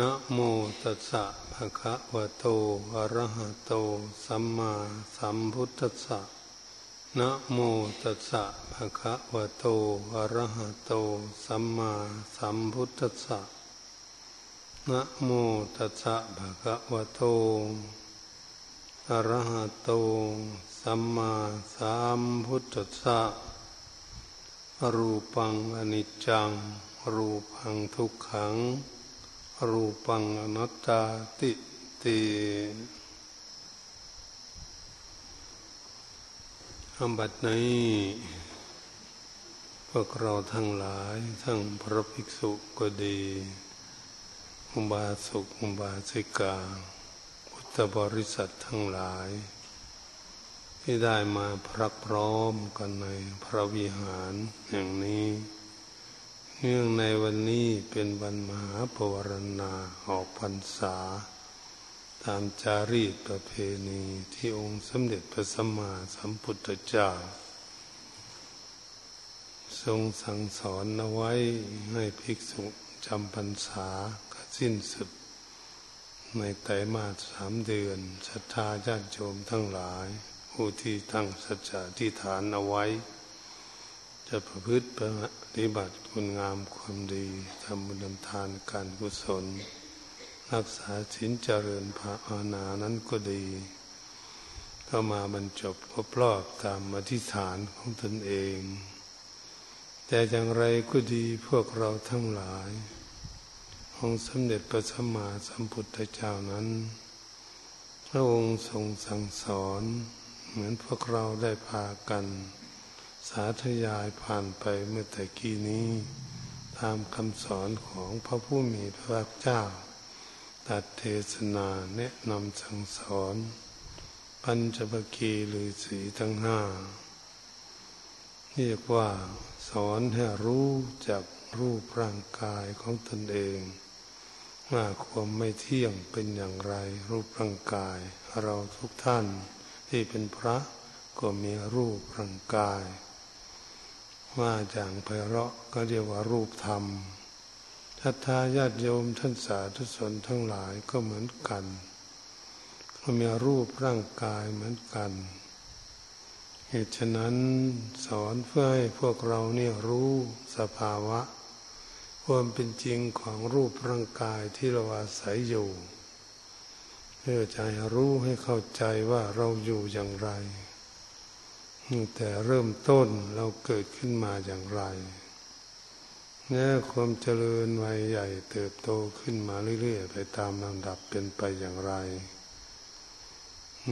นะโมตัสสะภะคะวะโต อะระหะโต สัมมาสัมพุทธัสสะนะโมตัสสะภะคะวะโต อะระหะโต สัมมาสัมพุทธัสสะนะโมตัสสะภะคะวะโต อะระหะโต สัมมาสัมพุทธัสสะรูปังอนิจจัง รูปังทุกขัง รูปังอนัตตาติติอบัดนี้พวกเราทั้งหลายทั้งพระภิกษุก็ดีอุบาสกอุบาสิกาพุทธบริษัททั้งหลาย ที่ได้มาพรักพร้อมกันในพระวิหารอย่างนี้ เนื่องในวันนี้เป็นวันมหาปวารณาออกพรรษา ตามจารีตประเพณีที่องค์สมเด็จพระสัมมาสัมพุทธเจ้า ทรงสั่งสอนเอาไว้ให้ภิกษุจำพรรษาก็สิ้นสุด ในไตรมาสสามเดือนศรัทธาญาติโยมทั้งหลาย ผู้ที่ตั้งสัจจะที่ฐานเอาไว้ จะประพฤติป ฏิบัติคุณงามความดีทำบุญทานการกุศล รักษาศีลเจริญภาวนานั้นก็ดี ก็มาบรรจบครบรอบตามอธิษฐานของตนเอง แต่อย่างไรก็ดีพวกเราทั้งหลาย องค์สมเด็จพระสัมมาสัมพุทธเจ้านั้น พระองค์ทรงสั่งสอน เหมือนพวกเราได้พากัน สาธยายผ่านไปเมื่อแต่กี้นี้ ตามคำสอนของพระผู้มีพระภาคเจ้า ตัดเทศนาแนะนำสั่งสอน ปัญจบกีหรือสีทั้งห้าเรียกว่าสอนให้รู้จากรูปร่างกายของตนเอง ว่าความไม่เที่ยงเป็นอย่างไร รูปร่างกาย เราทุกท่านที่เป็นพระก็มีรูปร่างกาย ว่าอย่างไพเราะก็เรียกว่ารูปธรรมทัตาญาติโยมท่านสาธุชนทั้งหลายก็เหมือนกันก็มีรูปร่างกายเหมือนกัน เหตุฉะนั้นสอนเพื่อให้พวกเราเนี่ยรู้สภาวะ ความเป็นจริงของรูปร่างกายที่เราอาศัยอยู่ เพื่อจะให้รู้ให้เข้าใจว่าเราอยู่อย่างไร แต่เริ่มต้นเราเกิดขึ้นมาอย่างไรเนี่ยความเจริญวัยใหญ่เติบโตขึ้นมาเรื่อยๆ ไปตามลำดับเป็นไปอย่างไร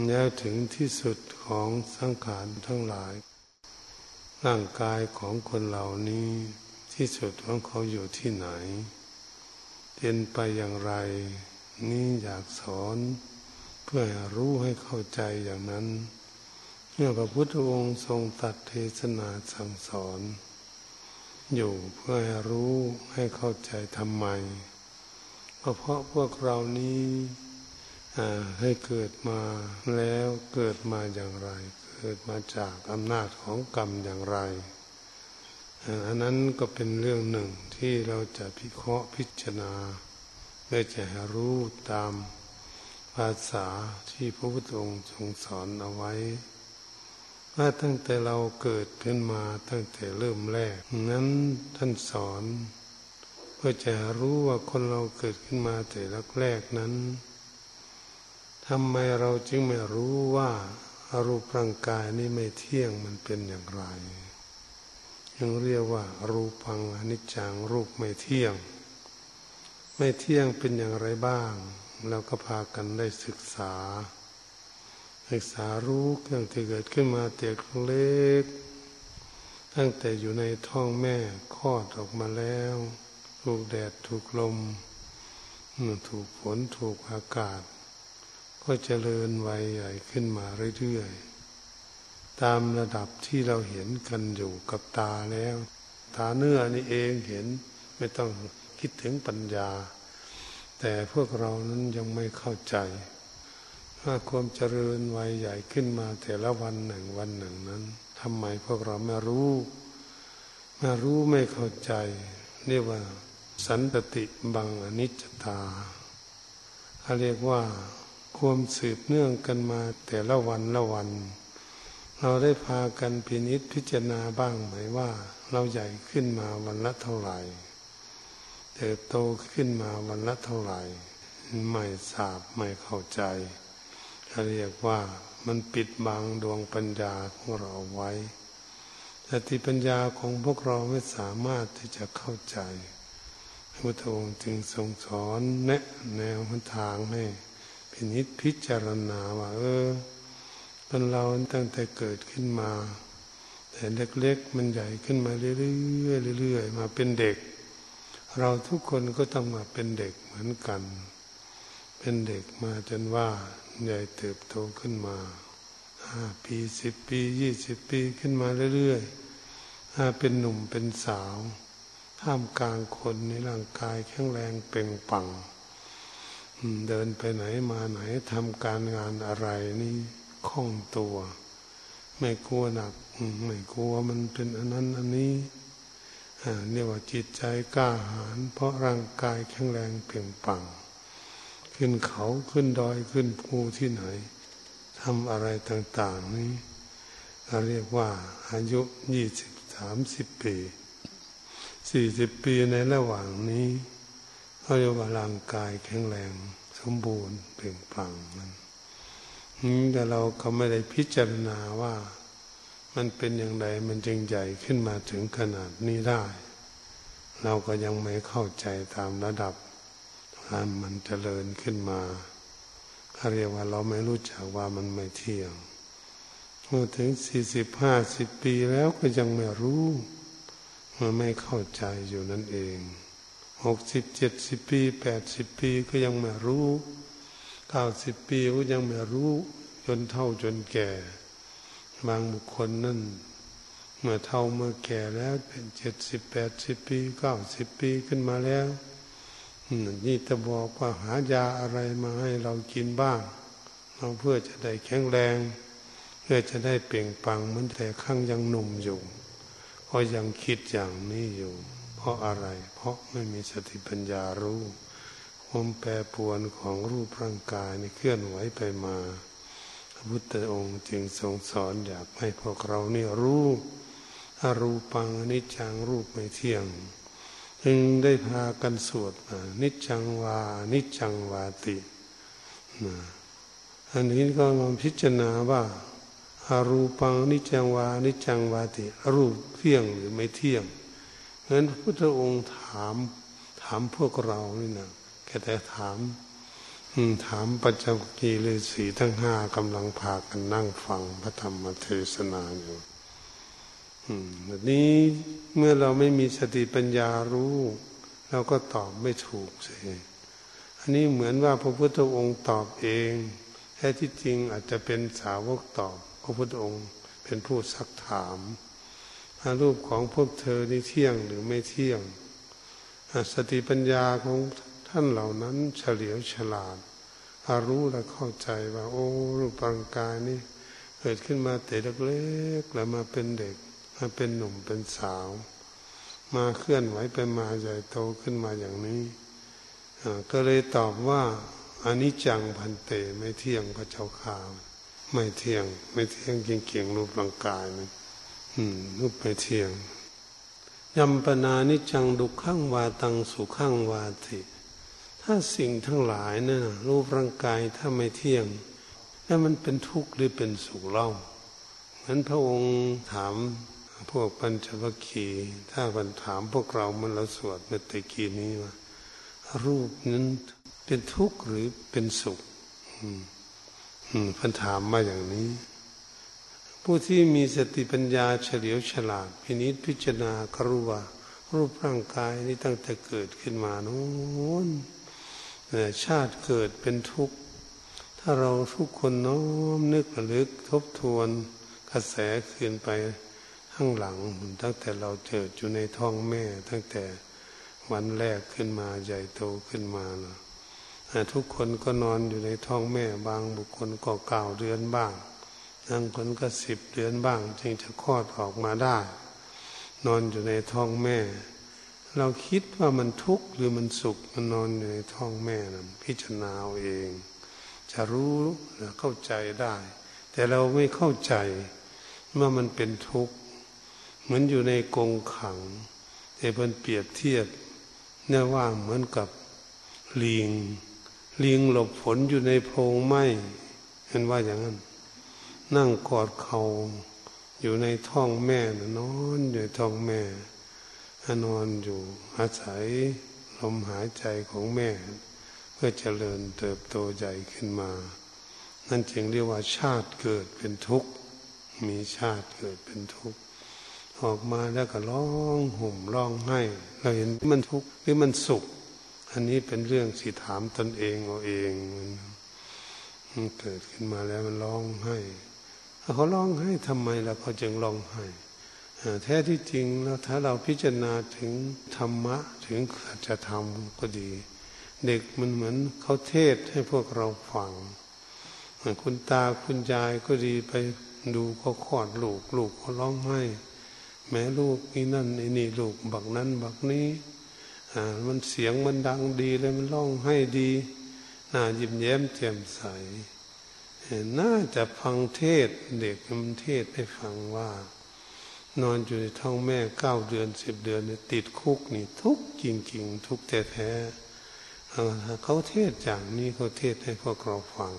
แล้วถึงที่สุดของสังขารทั้งหลาย ร่างกายของคนเหล่านี้ที่สุดของเขาอยู่ที่ไหน เป็นไปอย่างไร นี่อยากสอน เพื่อให้รู้ให้เข้าใจอย่างนั้น เมื่อพระพุทธองค์ทรงตัดเทศนาสั่งสอน อยู่เพื่อให้รู้ให้เข้าใจทำไมก็เพราะพวกเรานี้ให้เกิดมาแล้วเกิดมาอย่างไร เกิดมาจากอำนาจของกรรมอย่างไร อันนั้นก็เป็นเรื่องหนึ่งที่เราจะพิเคราะห์พิจารณาเพื่อจะให้รู้ตามภาษาที่พระพุทธองค์ทรงสอนเอาไว้ ว่าตั้งแต่เราเกิดขึ้นมาตั้งแต่เริ่มแรก นั้นท่านสอน เพื่อจะรู้ว่าคนเราเกิดขึ้นมาแต่แรกแรกนั้นทำไมเราจึงไม่รู้ว่ารูปร่างกายนี้ไม่เที่ยงมันเป็นอย่างไร ยังเรียกว่า รูปังอนิจจังรูปไม่เที่ยง ไม่เที่ยงเป็นอย่างไรบ้าง เราก็พากันได้ศึกษา ศึกษารู้เรื่องที่เกิดขึ้นมาเตียกเล็ก ตั้งแต่อยู่ในท้องแม่คลอดออกมาแล้ว ถูกแดดถูกลม ถูกฝนถูกอากาศ ก็เจริญวัยใหญ่ขึ้นมาเรื่อยๆ ตามระดับที่เราเห็นกันอยู่กับตาแล้ว ตาเนื้อนี่เองเห็นไม่ต้องคิดถึงปัญญา แต่พวกเรานั้นยังไม่เข้าใจ ว่าความเจริญวัยใหญ่ขึ้นมาแต่ละวันหนึ่งวันหนึ่งนั้นทำไมพวกเราไม่รู้ไม่รู้ไม่เข้าใจ เรียกว่า สันตติบังอนิจจตาเขาเรียกว่าความสืบเนื่องกันมาแต่ละวันละวัน เราได้พากันพินิษพิจารณาบ้างไหมว่า เราใหญ่ขึ้นมาวันละเท่าไหร่เติบโตขึ้นมาวันละเท่าไหร่ ไม่ทราบไม่เข้าใจ เขาเรียกว่ามันปิดบังดวงปัญญาของเราไว้สติปัญญาของพวกเราไม่สามารถที่จะเข้าใจพระองค์จึงทรงสอนแนะแนวทางให้พินิจพิจารณาว่าเออเป็นเราตั้งแต่เกิดขึ้นมา แต่เล็กๆมันใหญ่ขึ้นมาเรื่อยๆเรื่อยๆมาเป็นเด็ก เราทุกคนก็ต้องมาเป็นเด็กเหมือนกัน เป็นเด็กมาจนว่า ใหญ่เติบโตขึ้นมาห้าปีสิบปียี่สิบปีขึ้นมาเรื่อยๆถ้าเป็นหนุ่มเป็นสาว ท่ามกลางคนในร่างกายแข็งแรงเป่งปัง เดินไปไหนมาไหนทำการงานอะไรนี่คล่องตัว ไม่กลัวหนัก ไม่กลัวมันเป็นอันนั้นอันนี้เนี่ยว่าจิตใจกล้าหาญเพราะร่างกายแข็งแรงเปล่งปัง ขึ้นเขาขึ้นดอยขึ้นภูที่ไหนทำอะไรต่าง ๆ นี้เราเรียกว่าอายุยี่สิบสามสิบปีสี่สิบปีในระหว่างนี้เขาเรียกว่าร่างกายแข็งแรง สมบูรณ์เปล่งปลั่งมันแต่เราก็ไม่ได้พิจารณาว่า มันเป็นอย่างไรมันจึงใหญ่ขึ้นมาถึงขนาดนี้ได้ เราก็ยังไม่เข้าใจตามระดับ มันเจริญขึ้นมาเขาเรียกว่าเราไม่รู้จักว่ามันไม่เที่ยงเมื่อถึงสี่สิบห้าสิบปีแล้วก็ยังไม่รู้มันไม่เข้าใจอยู่นั่นเองหกสิบเจ็ดสิบปีแปดสิบปีก็ยังไม่รู้เก้าสิบปีก็ยังไม่รู้ จนเท่าจนแก่ บางบุคคลนั่นเมื่อเท่าเมื่อแก่แล้วเป็นเจ็ดสิบแปดสิบปีเก้าสิบปีขึ้นมาแล้ว นี่จะบอกว่าหายาอะไรมาให้เรากินบ้าง เราเพื่อจะได้แข็งแรง เพื่อจะได้เปล่งปังเหมือนแต่ข้างยังหนุ่มอยู่ก็ยังคิดอย่างนี้อยู่ เพราะอะไร เพราะไม่มีสติปัญญารู้ความแปรปวนของรูปร่างกายในเคลื่อนไหวไปมาพระพุทธองค์จึงทรงสอนอยากให้พวกเรานี่รู้อารูปังอนิจจังรูปไม่เที่ยง จึงได้พากันสวดนิจังวา นิจจังวาติอันนี้ก็มาพิจารณาว่าอารูปังนิจังวา นิจังวาติรูปเที่ยงหรือไม่เที่ยงงั้นพระพุทธองค์ถามถามพวกเรานี่นะแค่แต่ถามถามปัจจกีฤาษีทั้งห้ากำลังพากันนั่งฟังพระธรรมเทศนาอยู่ แบบนี้เมื่อเราไม่มีสติปัญญารู้ เราก็ตอบไม่ถูกเสิอันนี้เหมือนว่าพระพุทธองค์ตอบเองแท้ที่จริงอาจจะเป็นสาวกตอบพระพุทธองค์เป็นผู้ซักถามรูปของพวกเธอนี่เที่ยงหรือไม่เที่ยง สติปัญญาของท่านเหล่านั้นเฉลียวฉลาดารู้และเข้าใจว่า โอ้รูปร่างกายนี่เกิดขึ้นมาแต่เล็กๆแล้วมาเป็นเด็ก มาเป็นหนุ่มเป็นสาว มาเคลื่อนไหวไปมาใหญ่โตขึ้นมาอย่างนี้ก็เลยตอบว่าอันนี้จังพันเตไม่เที่ยงพระเจ้าข่าวไม่เที่ยง ไม่เที่ยงเก่งๆรูปร่างกายนะอืมรูปไม่เที่ยงยัมปนานิจังดุขังวาตังสุขังวาติถ้าสิ่งทั้งหลายนะ่ะรูปร่างกายถ้าไม่เที่ยง แล้วมันเป็นทุกข์หรือเป็นสุขเล่าเหมือนพระองค์ถาม พวกปัญจวัคคีย์ถ้าบันถามพวกเรามันเราสวดเมื่อตะกี้นี้ว่า รูปนั้นเป็นทุกข์หรือเป็นสุขพันถามมาอย่างนี้ ผู้ที่มีสติปัญญาเฉลียวฉลาด พินิจพิจารณาครูว่ารูปร่างกายนี้ตั้งแต่เกิดขึ้นมาโน้นชาติเกิดเป็นทุกข์ ถ้าเราทุกคนน้อมนึกระลึกทบทวนกระแสคืนไป ข้างหลังตั้งแต่เราเกิดอยู่ในท้องแม่ ตั้งแต่วันแรกขึ้นมาใหญ่โตขึ้นมาเนาะทุกคนก็นอนอยู่ในท้องแม่บางบุคคลก็เก้าเดือนบ้างบางคนก็สิบเดือนบ้าง จึงจะคลอดออกมาได้ นอนอยู่ในท้องแม่ เราคิดว่ามันทุกข์หรือมันสุขมันนอนอยู่ในท้องแม่นะพิจารณาเอาเองจะรู้เข้าใจได้ แต่เราไม่เข้าใจเมื่อมันเป็นทุกข์ เหมือนอยู่ในกรงขังแต่เพิ่นเปรียบเทียบเนี่ยว่าเหมือนกับลิงลิงหลบฝนอยู่ในโพรงไม้เห็นว่าอย่างนั้น นั่งกอดเขาอยู่ในท้องแม่นอนอยู่ในท้องแม่นอนอยู่อาศัยลมหายใจของแม่ เพื่อเจริญเติบโตใหญ่ขึ้นมา นั่นจึงเรียกว่าชาติเกิดเป็นทุกข์ มีชาติเกิดเป็นทุกข์ ออกมาแล้วก็ร้องห่มร้องไห้เราเห็นมันทุกข์หรือมันสุข อันนี้เป็นเรื่องสิถามตนเองเอาเองมันเกิดขึ้นมาแล้วมันร้องไห้เขาร้องไห้ทำไมแล้วเขาจึงร้องไห้แท้ที่จริงแล้วถ้าเราพิจารณาถึงธรรมะถึงสัจธรรมก็ดี เด็กมันเหมือนเขาเทศให้พวกเราฟังคุณตาคุณยายก็ดีไปดูเขาคลอดลูกลูกเขาร้องไห้ แม่ลูกนี่นั่นนี่ลูกบักนั้นบักนี้อ่ามันเสียงมันดังดีเลยมันร้องให้ดีน่ายิ้มแย้มแจ่มใสน่าจะฟังเทศเด็กมันเทศให้ฟังว่า นอนอยู่ในท้องแม่เก้าเดือนสิบเดือนเนี่ยติดคุกนี่ทุกจริง ๆ ทุกแท้ๆเขาเทศอย่างนี้เขาเทศให้พวกเราฟัง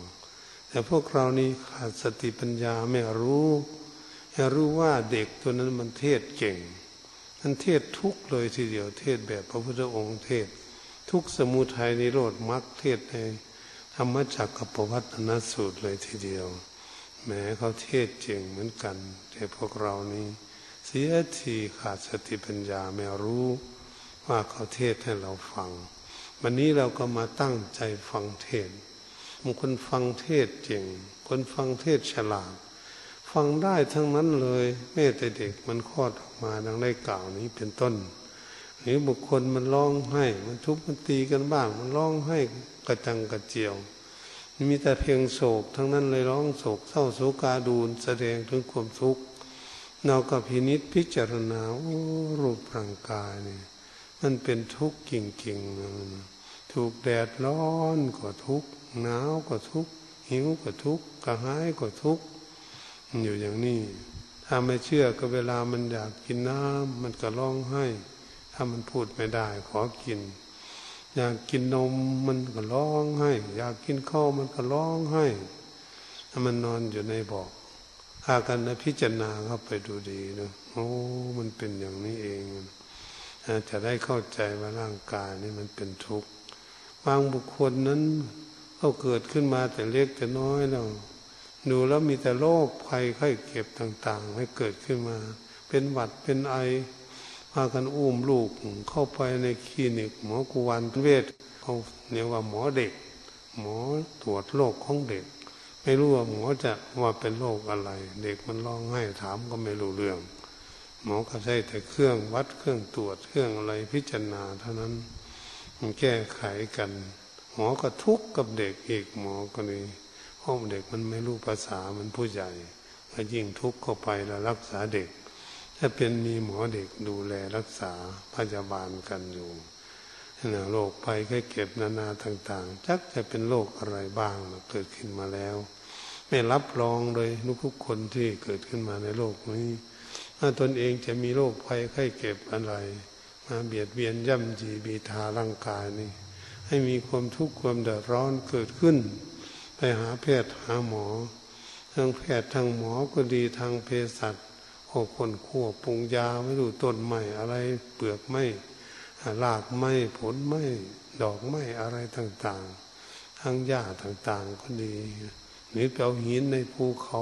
แต่พวกเรานี่ขาดสติปัญญาไม่รู้ ไม่รู้ว่าเด็กตัวนั้นมันเทศเก่งมันเทศทุกเลยทีเดียวเทศแบบพระพุทธองค์เทศ ทุกสมุทัยนิโรธมรรคเทศในธรรมจักรปวัตนสูตรเลยทีเดียวแม้เขาเทศเจ๋งเหมือนกัน แต่พวกเรานี้เสียทีขาดสติปัญญาไม่รู้ว่าเขาเทศให้เราฟัง วันนี้เราก็มาตั้งใจฟังเทศบางคนฟังเทศเจ๋งคนฟังเทศฉลาด ฟังได้ทั้งนั้นเลยแม้แต่เด็กมันคลอดออกมาดังได้กล่าวนี้เป็นต้น หรือบุคคลมันร้องไห้ มันทุบมันตีกันบ้าง มันร้องไห้กระจังกระเจียว มีแต่เพียงโศก ทั้งนั้นเลยร้องโศกเศร้าโศกาดูนแสดงถึงความทุกข์เราก็พินิษพิจารณาโอ้รูปร่างกายนี่มันเป็นทุกข์กิ่งๆถูกแดดร้อนก็ทุกข์หนาวก็ทุกข์หิวก็ทุกข์กระหายก็ทุกข์ อยู่อย่างนี้ ถ้าไม่เชื่อก็เวลามันอยากกินน้ำมันก็ร้องไห้ ถ้ามันพูดไม่ได้ขอกิน อยากกินนมมันก็ร้องให้ อยากกินข้าวมันก็ร้องให้ถ้ามันนอนอยู่ในบอกหากันนะพิจารณาเข้าไปดูดีนะโอ้มันเป็นอย่างนี้เองจะได้เข้าใจว่าร่างกายนี่มันเป็นทุกข์บางบุคคลนั้นเขาเกิดขึ้นมาแต่เล็กแต่น้อยแล้ว ดูแล้วมีแต่โรคภัยไข้เก็บต่าง ๆ ให้เกิดขึ้นมา เป็นหวัดเป็นไอพากันอุ้มลูกเข้าไปในคลินิก หมอกุวันเวชเขาเรียกว่าหมอเด็ก หมอตรวจโรคของเด็ก ไม่รู้ว่าหมอจะว่าเป็นโรคอะไร เด็กมันร้องไห้ถามก็ไม่รู้เรื่อง หมอก็ใช้แต่เครื่องวัดเครื่องตรวจเครื่องอะไรพิจารณาเท่านั้นมันแก้ไขกัน หมอก็ทุกข์กับเด็กอีกหมอก็นี่ ห้องเด็กมันไม่รู้ภาษามันผู้ใหญ่ก็ยิ่งทุกข์เข้าไปแล้วรักษาเด็ก ถ้าเป็นมีหมอเด็กดูแลรักษาพยาบาลกันอยู่โรคภัยไข้เก็บนานาต่างๆจักจะเป็นโรคอะไรบ้างเกิดขึ้นมาแล้ว ไม่รับรองเลยทุกคนที่เกิดขึ้นมาในโลกนี้ถ้าตนเองจะมีโรคภัยไข้เก็บอะไร มาเบียดเบียนย่ำจีบีทาร่างกายนี่ให้มีความทุกข์ความเดือดร้อนเกิดขึ้น ไปหาแพทย์หาหมอ ทั้งแพทย์ทั้งหมอก็ดีทางเภสัชพวกคนขั่วปรุงยาไม่รู้ต้นไม้อะไรเปลือกไม้รากไม้ผลไม้ดอกไม้อะไรต่างๆ ทั้งหญ้าต่างๆก็ดี หรือเปเอาหินในภูเขา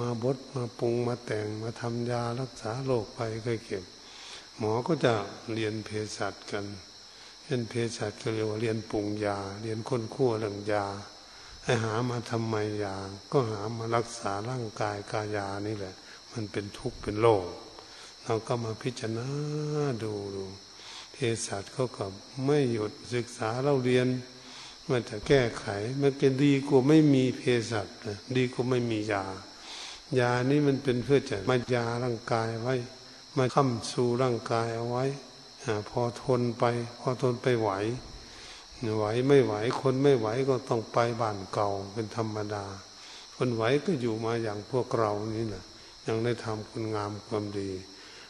มาบดมาปรุงมาแต่งมาทำยารักษาโรคไปเคยเก็บ หมอก็จะเรียนเภสัชกันเรียนเภสัชก็เรียกว่าเรียนปรุงยา เรียนค้นคั่วเรื่องยา ให้หามาทำไมยา ก็หามารักษาร่างกายกายานี่แหละ มันเป็นทุกข์เป็นโลกเราก็มาพิจารณาดูดูเภสัชเขาก็ไม่หยุดศึกษาเราเรียนมันจะแก้ไข มันเป็นดีกว่าไม่มีเภสัชดีกว่าไม่มียา ยานี้มันเป็นเพื่อจะมายาร่างกายไว้ มาค้ำสู่ร่างกายเอาไว้พอทนไป พอทนไปไหว ไหวไม่ไหวคนไม่ไหวก็ต้องไปบ้านเก่าเป็นธรรมดา คนไหวก็อยู่มาอย่างพวกเรานี่แหละยังได้ทำคุณงามความดี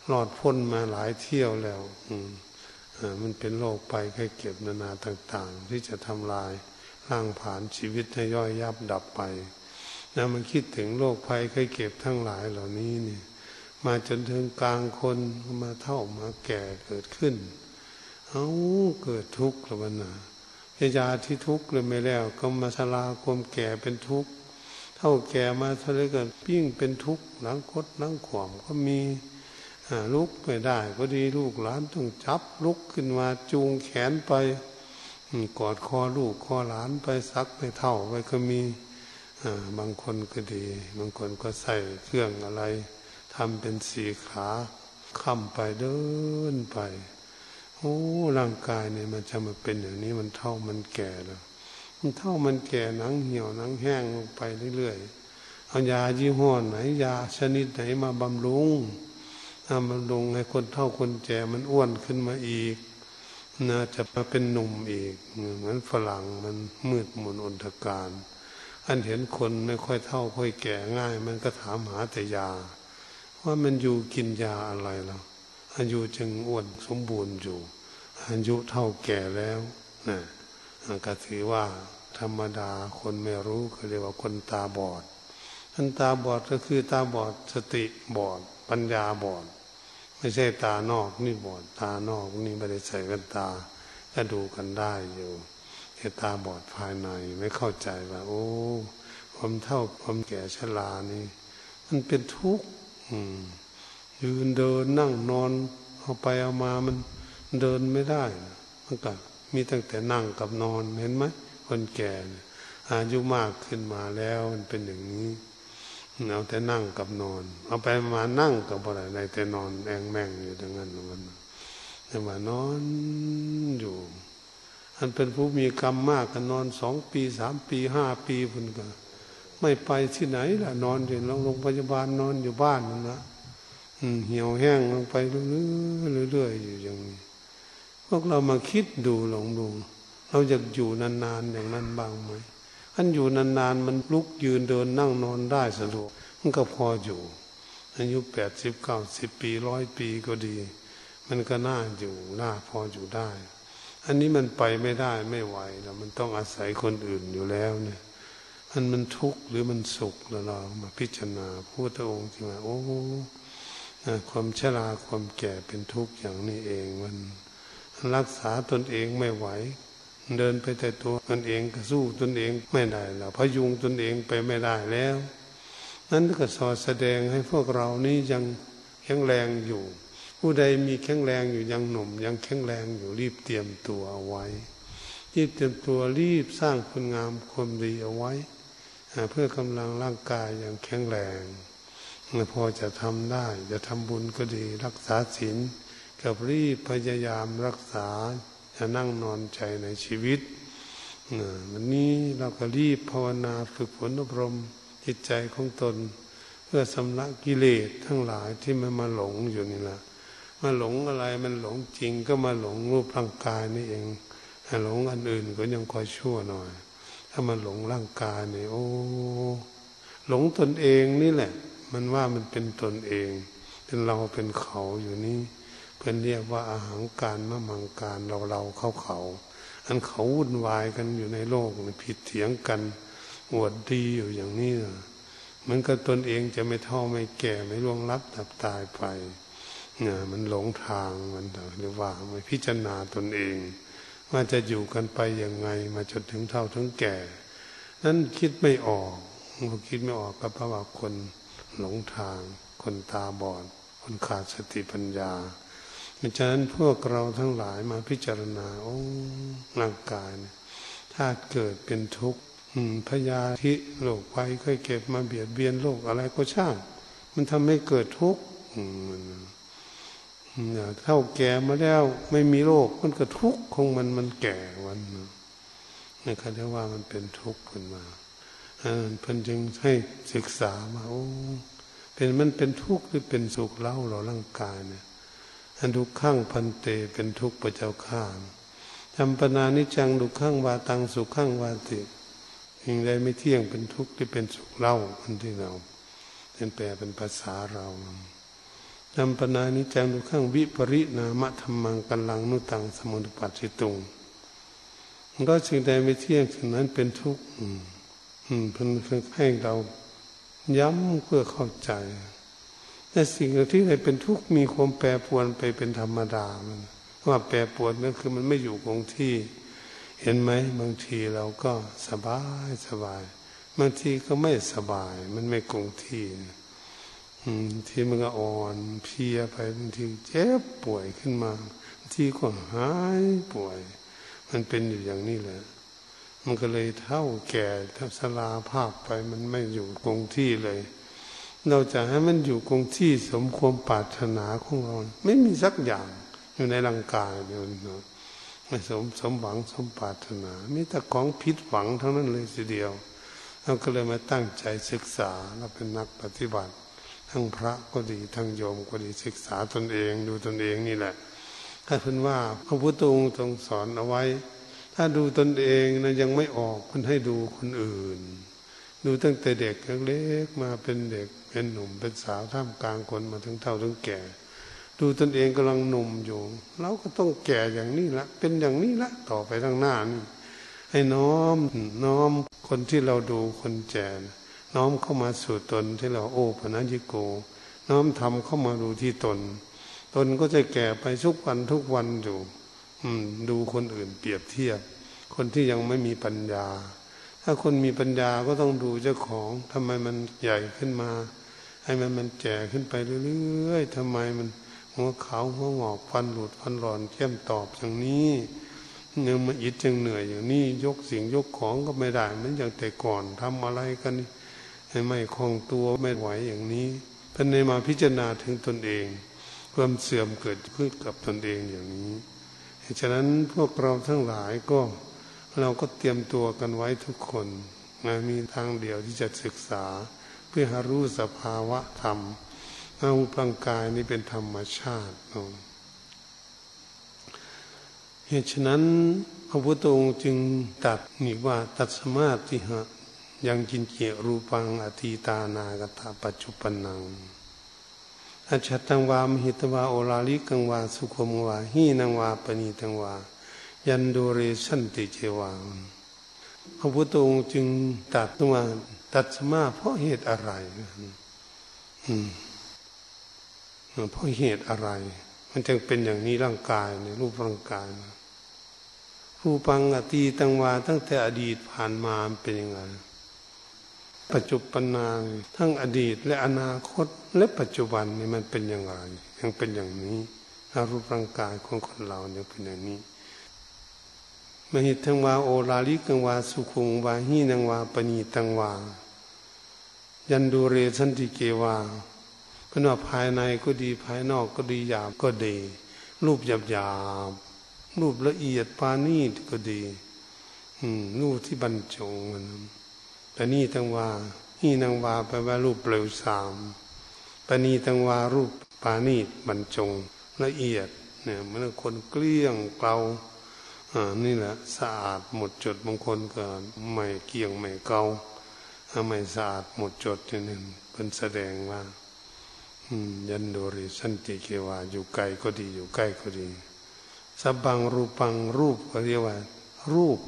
หลอดพ้นมาหลายเที่ยวแล้ว อืมมันเป็นโรคไปแค่เก็บนานาต่างๆ ที่จะทำลายร่างผ่านชีวิตให้ย่อยยับดับไปนะมันคิดถึงโรคภัยไข้เก็บทั้งหลายเหล่านี้เนี่ย มาจนถึงกลางคนมาเท่ามาแก่เกิดขึ้น เอาเกิดทุกข์แล้วนะ ยาที่ทุกข์เลยไม่แล้วก็มาชราความแก่เป็นทุกข์เท่าแก่มาเท่าไรกันปิ้งเป็นทุกข์หลังคดหลังขวมก็มีลุกไม่ได้ ก็ดีลูกหลานต้องจับลุกขึ้นมาจูงแขนไปกอดคอลูกคอหลานไปซักไม่เท่าไปก็มีบางคนก็ดี บางคนก็ใส่เครื่องอะไรทำเป็นสีขาค้ำไปเดินไป โอ้ร่างกายเนี่ยมันจะมาเป็นอย่างนี้มันเท่ามันแก่แล้วมันเท่ามันแก่หนังเหี่ยวหนังแห้งลงไปเรื่อยๆเอายายี่ห้อไหน ยาชนิดไหนมาบำรุงทำบำรุงให้คนเท่าคนแก่มันอ้วนขึ้นมาอีกน่าจะมาเป็นหนุ่มอีกเหมือนฝรั่งมันมืดมนอนทการ อันเห็นคนไม่ค่อยเท่าค่อยแก่ง่าย มันก็ถามหาแต่ยา ว่ามันอยู่กินยาอะไรแล้ว อายุจึงอ้วนสมบูรณ์อยู่ อายุเท่าแก่แล้วนะก็ถือว่าธรรมดาคนไม่รู้ก็เรียกว่าคนตาบอดอันตาบอดก็คือตาบอดสติบอด ปัญญาบอด ไม่ใช่ตานอกนี่บอด ตานอกนี่ไม่ได้ใส่กันตา ก็ดูกันได้อยู่แต่ตาบอดภายในไม่เข้าใจว่า โอ้ความเท่าความแก่ชรานี่ มันเป็นทุกข์ ยืนเดินนั่งนอน เอาไปเอามามันเดินไม่ได้มันก็มีตั้งแต่นั่งกับนอนเห็นไหมคนแก่อายุมากขึ้นมาแล้วมันเป็นอย่างนี้เอาแต่นั่งกับนอน เอาไปมานั่งกับอะไรในแต่นอนแองแม่งอยู่ดังนั้นมันแต่ว่านอนอยู่ อันเป็นผู้มีกรรมมากกันนอนสองปีสามปีห้าปีพุ่นก็ไม่ไปที่ไหนล่ะนอนอยู่โรงพยาบาลนอนอยู่บ้านนั่นนะ เหี่ยวแห้งลงไปเรื่อยๆอยู่อย่างนี้ พวกเรามาคิดดูลองดูเราอยากอยู่นานๆอย่างนั้นบ้างไหมอันอยู่นานๆมันลุกยืนเดินนั่งนอนได้สะดวกมันก็พออยู่ อายุแปดสิบเก้าสิบปีร้อยปีก็ดี มันก็น่าอยู่น่าพออยู่ได้ อันนี้มันไปไม่ได้ไม่ไหวแล้วมันต้องอาศัยคนอื่นอยู่แล้วเนี่ยมันมันทุกข์หรือมันสุขแล้วเรามาพิจารณาพระองค์ที่ว่าโอ้ ความชราความแก่เป็นทุกข์อย่างนี้เองมันรักษาตนเองไม่ไหว เดินไปแต่ตัวตนเองก็สู้ตนเองไม่ได้แล้วพยุงตนเองไปไม่ได้แล้ว นั้นก็สอนแสดงให้พวกเรานี้ยังแข็งแรงอยู่ ผู้ใดมีแข็งแรงอยู่ยังหนุ่ม ยังแข็งแรงอยู่รีบเตรียมตัวเอาไว้รีบเตรียมตัวรีบสร้างคุณงามความดีเอาไว้ เพื่อกำลังร่างกายอย่างแข็งแรง พอจะทำได้ จะทำบุญก็ดี รักษาศีลกับรีบพยายามรักษาจะนั่งนอนใจในชีวิตวันนี้เราก็รีบภาวนาฝึกฝนอบรมจิตใจของตน เพื่อสำลักกิเลสทั้งหลายที่มันมาหลงอยู่นี่แหละมาหลงอะไรมันหลงจริงก็มาหลงรูปร่างกายนี่เองหลงอันอื่นก็ยังคอยชั่วหน่อย ถ้ามาหลงร่างกายนี่โอ้หลงตนเองนี่แหละ มันว่ามันเป็นตนเอง เป็นเราเป็นเขาอยู่นี่เป็นเรียกว่าอาหารการมะมังการเราเราเขาเขาอันเขาวุ่นวายกันอยู่ในโลกผิดเถียงกันอวดดีอยู่อย่างนี้มันก็ตนเองจะไม่เท่าไม่แก่ไม่ล่วงลับดับตายไปเนี่ยมันหลงทางมันหรือว่าไม่พิจารณาตนเอง ว่าจะอยู่กันไปยังไง มาจนถึงเท่าถึงแก่ นั้นคิดไม่ออกคิดไม่ออกก็เพราะว่าคน หลงทาง คนตาบอด คนขาดสติปัญญาดังนั้นพวกเราทั้งหลายมาพิจารณาโอ้ร่างกายถ้าเกิดเป็นทุกข์พยาธิโรคภัยค่อยเก็บมาเบียดเบียนโลกอะไรก็ช่าง มันทำให้เกิดทุกข์เท่าแก่มาแล้วไม่มีโรคมันก็ทุกข์ของมันมันแก่วันนี่เขาเรียกว่ามันเป็นทุกข์ขึ้นมา เพิ่นจึงให้ศึกษามาโอ้เป็นมันเป็นทุกข์หรือเป็นสุขเล่าเราร่างกายเนี่ยอันทุกข้างพันเตเป็นทุกข์ประเจ้าข้าจำปนานิจังดุข้างวาตังสุขข้างวาติยิ่งใดไม่เที่ยงเป็นทุกข์ที่เป็นสุขเล่าอันที่เราเป็นแปลเป็นภาษาเราจำปนานิจังดุข้างวิปริณามะธรรมังกันลังนุตังสมุทปัสสิตุงก็สิ่งใดไม่เที่ยงสิ่งนั้นเป็นทุกข์ อืมเพื่อให้เราย้ำเพื่อเข้าใจ แต่สิ่งที่ใดเป็นทุกข์มีความแปรปวนไปเป็นธรรมดามันว่าแปรปวนนั่นคือมันไม่อยู่คงที่ เห็นไหมบางทีเราก็สบายสบาย บางทีก็ไม่สบาย มันไม่คงที่ทีมันก็อ่อนเพียไปบางทีเจ็บป่วยขึ้นมาบางทีก็หายป่วย มันเป็นอยู่อย่างนี้แหละ มันก็เลยเท่าแก่ทัศลาภาพไปมันไม่อยู่คงที่เลย เราจะให้มันอยู่คงที่สมความปรารถนาของเรา ไม่มีสักอย่างอยู่ในร่างกายเดียวนะไม่สมสมหวังสมปรารถนามีแต่ของผิดหวังทั้งนั้นเลยทีเดียวเราก็เลยมาตั้งใจศึกษาเราเป็นนักปฏิบัติ ทั้งพระก็ดีทั้งโยมก็ดีศึกษาตนเองดูตนเองนี่แหละถ้าเพิ่นว่าพระพุทธองค์ทรงสอนเอาไว้ ถ้าดูตนเองนะยังไม่ออกมันให้ดูคนอื่น ดูตั้งแต่เด็กเล็กมาเป็นเด็กเป็นหนุ่มเป็นสาวท่ามกลางคนมาถึงเท่าถึงแก่ ดูตนเองกำลังหนุ่มอยู่เราก็ต้องแก่อย่างนี้ละเป็นอย่างนี้ละต่อไปข้างหน้านี่ให้น้อมน้อมคนที่เราดูคนแก่น้อมเข้ามาสู่ตนที่เราโอ้ปนัญญิโก น้อมทำเข้ามาดูที่ตน ตนก็จะแก่ไปทุกวันทุกวันอยู่ ดูคนอื่นเปรียบเทียบ คนที่ยังไม่มีปัญญา ถ้าคนมีปัญญาก็ต้องดูเจ้าของทำไมมันใหญ่ขึ้นมา ให้มันมันแก่ขึ้นไปเรื่อยๆทำไมมันหัวขาวหัวงอกฟันหลุดฟันหลอนเข้มตอบอย่างนี้ยังมาอิดจังเหนื่อยอย่างนี้ยกสิ่งยกของก็ไม่ได้เหมือนอย่างแต่ก่อนทำอะไรกันให้ไม่คล่องตัวไม่ไหวอย่างนี้ท่านในมาพิจารณาถึงตนเอง ความเสื่อมเกิดขึ้นกับตนเองอย่างนี้ ฉะนั้นพวกเราทั้งหลายก็เราก็เตรียมตัวกันไว้ทุกคนมีทางเดียวที่จะศึกษา เพื่อหารู้สภาวะธรรมอาวุร่างกายนี่เป็นธรรมชาติเหตุฉะนั้นพระพุทธองค์จึงตัดนี่ว่าตัดสมาธิหะยังกินเกียรูปังอธิตานากตาปัจจุปนัง อาชัตังวามหิตวาโอลาลิกังวาสุขมวาหีนังวาปณีตังวา ยันโดเรสันติเจวาพระพุทธองค์จึงตัดว่าตัดสมาเพราะเหตุอะไรอืเพราะเหตุอะไร มันจึงเป็นอย่างนี้ร่างกายในรูปร่างกายรูปังอตีตังวาตั้งแต่อดีตผ่านมาเป็นยังไง ปัจจุบันนาทั้งอดีตและอนาคตและปัจจุบันนี่มันเป็นอย่างไรยังเป็นอย่างนี้รูปร่างกายของคนเราเนี่ยเป็นอย่างนี้มหิตังวาโอลาลิกังวาสุขุงวาหีนังวาปณีตังวา ยันดูเรสันติเกวาเป็นว่าภายในก็ดีภายนอกก็ดีหยาบก็ดี รูปหยาบหยาบรูปละเอียดปานีก็ดี อืมรูปที่บรรจงมัน ปนีตังวานี่นางวาแปลว่ารูปเปลวสามปณีตังวารูปปานีตบรรจงละเอียดเนี่ยมันคนเกลี้ยงเกลาอ่านี่แหละสะอาดหมดจดบางคนก็ไม่เกี่ยงไม่เกาไม่สะอาดหมดจดนี่เป็นแสดงว่ายันโดริสันติเกวาอยู่ไกลก็ดีอยู่ใกล้ก็ดีสับบังรูปังรูปก็เรียกว่า รูป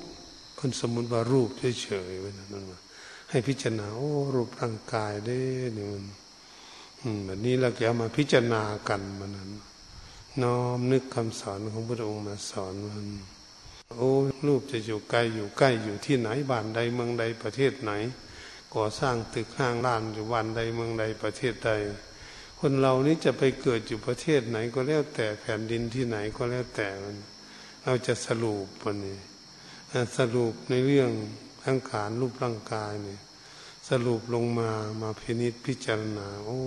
คนสมมุติว่ารูปเฉยๆไว้นั่นว่า ให้พิจารณาโอ้รูปร่างกายได้นี่มันแบบนี้เราจะมาพิจารณากันมันนั้น น้อมนึกคำสอนของพระองค์มาสอนมันโอ้รูปจะอยู่ไกลอยู่ใกล้อยู่ที่ไหนบ้านใดเมืองใดประเทศไหน ก่อสร้างตึกห้างร้านอยู่วันใดเมืองใดประเทศใด คนเรานี้จะไปเกิดอยู่ประเทศไหนก็แล้วแต่แผ่นดินที่ไหนก็แล้วแต่มันเราจะสรุปวันนี้สรุปในเรื่อง ทั้งขานรูปร่างกายเนี่ยสรุปลงมามาพินิจพิจารณาโอ้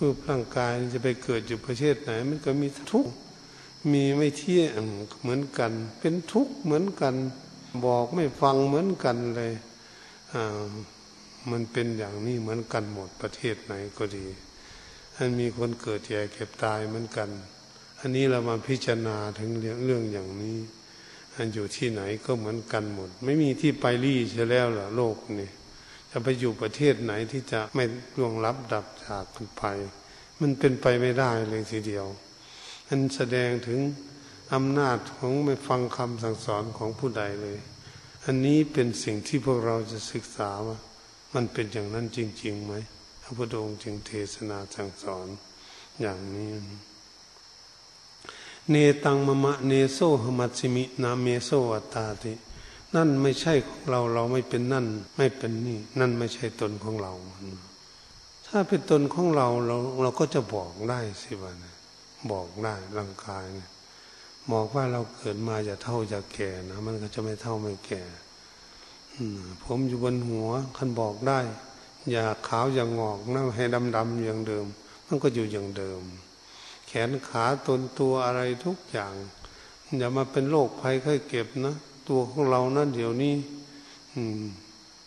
รูปร่างกายจะไปเกิดอยู่ประเทศไหน มันก็มีทุกข์มีไม่เที่ยงเหมือนกัน เป็นทุกข์เหมือนกัน บอกไม่ฟังเหมือนกันเลยอ่ามันเป็นอย่างนี้เหมือนกันหมดประเทศไหนก็ดีอันมีคนเกิดแก่เก็บตายเหมือนกัน อันนี้เรามาพิจารณาถึงเรื่องอย่างนี้ อันอยู่ที่ไหนก็เหมือนกันหมด ไม่มีที่ไปรี่ใช่แล้วหรอโลกนี่จะไปอยู่ประเทศไหนที่จะไม่ล่วงลับดับจากกันไป มันเป็นไปไม่ได้เลยทีเดียวอันแสดงถึงอำนาจของไม่ฟังคำสั่งสอนของผู้ใดเลย อันนี้เป็นสิ่งที่พวกเราจะศึกษาว่า มันเป็นอย่างนั้นจริงๆไหมพระพุทธองค์จึงเทศนาสั่งสอนอย่างนี้ เนตังมะมะเนโซหมัตสิมินาเมโซอัตตาติ นั่นไม่ใช่ของเราเราไม่เป็นนั่น ไม่เป็นนี่ นั่นไม่ใช่ตนของเรา ถ้าเป็นตนของเราเราเราก็จะบอกได้สิวะนะบอกได้ร่างกายเนี่ยบอกว่าเราเกิดมาจะเท่าจะแก่นะมันก็จะไม่เท่าไม่แก่ผมอยู่บนหัวคันบอกได้ อย่าขาวอย่างงอกนะให้ดำดำอย่างเดิม มันก็อยู่อย่างเดิม นขาตนตัวอะไรทุกอย่าง อย่ามาเป็นโรคภัยไข้เก็บนะ ตัวของเรานะเดี๋ยวนี้อืม